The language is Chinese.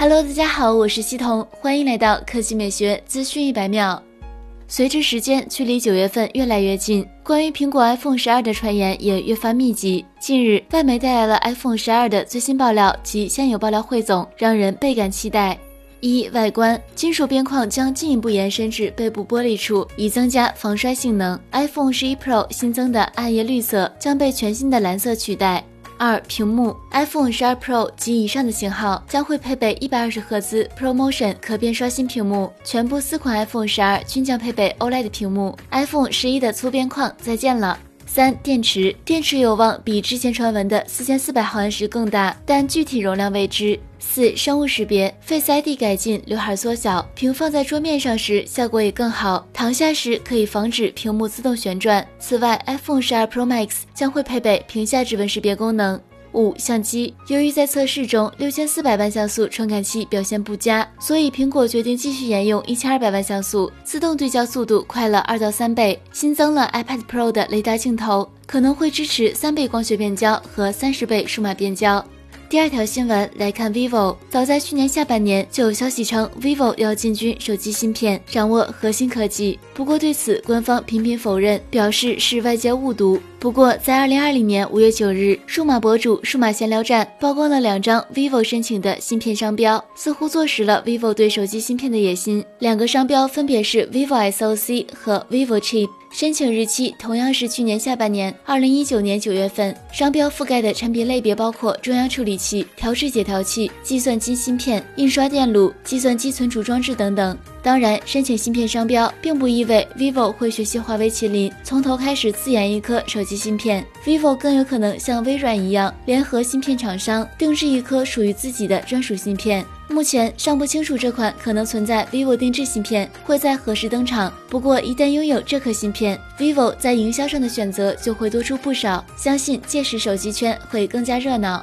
Hello，大家好，我是西彤，欢迎来到科技美学资讯一百秒。随着时间距离九月份越来越近，关于苹果 iPhone 十二的传言也越发密集。近日，外媒带来了 iPhone 十二的最新爆料及现有爆料汇总，让人倍感期待。一、外观，金属边框将进一步延伸至背部玻璃处，以增加防摔性能。iPhone 十一 Pro 新增的暗夜绿色将被全新的蓝色取代。二、屏幕，iPhone 十二 Pro 及以上的型号将会配备一百二十赫兹 ProMotion 可变刷新屏幕，全部四款 iPhone 十二均将配备 OLED 屏幕。iPhone 十一的粗边框再见了。三、电池，电池有望比之前传闻的四千四百毫安时更大，但具体容量未知。四、生物识别，Face ID 改进，刘海缩小，屏放在桌面上时效果也更好，躺下时可以防止屏幕自动旋转。此外，iPhone 十二 Pro Max 将会配备屏下指纹识别功能。五、相机，由于在测试中六千四百万像素传感器表现不佳，所以苹果决定继续沿用一千二百万像素，自动对焦速度快了二到三倍，新增了 iPad Pro 的雷达镜头，可能会支持三倍光学变焦和三十倍数码变焦。第二条新闻来看，vivo 早在去年下半年就有消息称，vivo 要进军手机芯片，掌握核心科技。不过对此，官方频频否认，表示是外界误读。不过在二零二零年五月九日，数码博主数码闲聊站曝光了两张 vivo 申请的芯片商标，似乎坐实了 vivo 对手机芯片的野心。两个商标分别是 vivo SoC 和 vivo Chip。申请日期同样是去年下半年，二零一九年九月份。商标覆盖的产品类别包括中央处理器、调制解调器、计算机芯片、印刷电路、计算机存储装置等等。当然，申请芯片商标并不意味 vivo 会学习华为、麒麟，从头开始自研一颗手机芯片。vivo 更有可能像微软一样，联合芯片厂商定制一颗属于自己的专属芯片。目前尚不清楚这款可能存在 vivo 定制芯片会在何时登场。不过，一旦拥有这颗芯片，vivo 在营销上的选择就会多出不少。相信届时手机圈会更加热闹。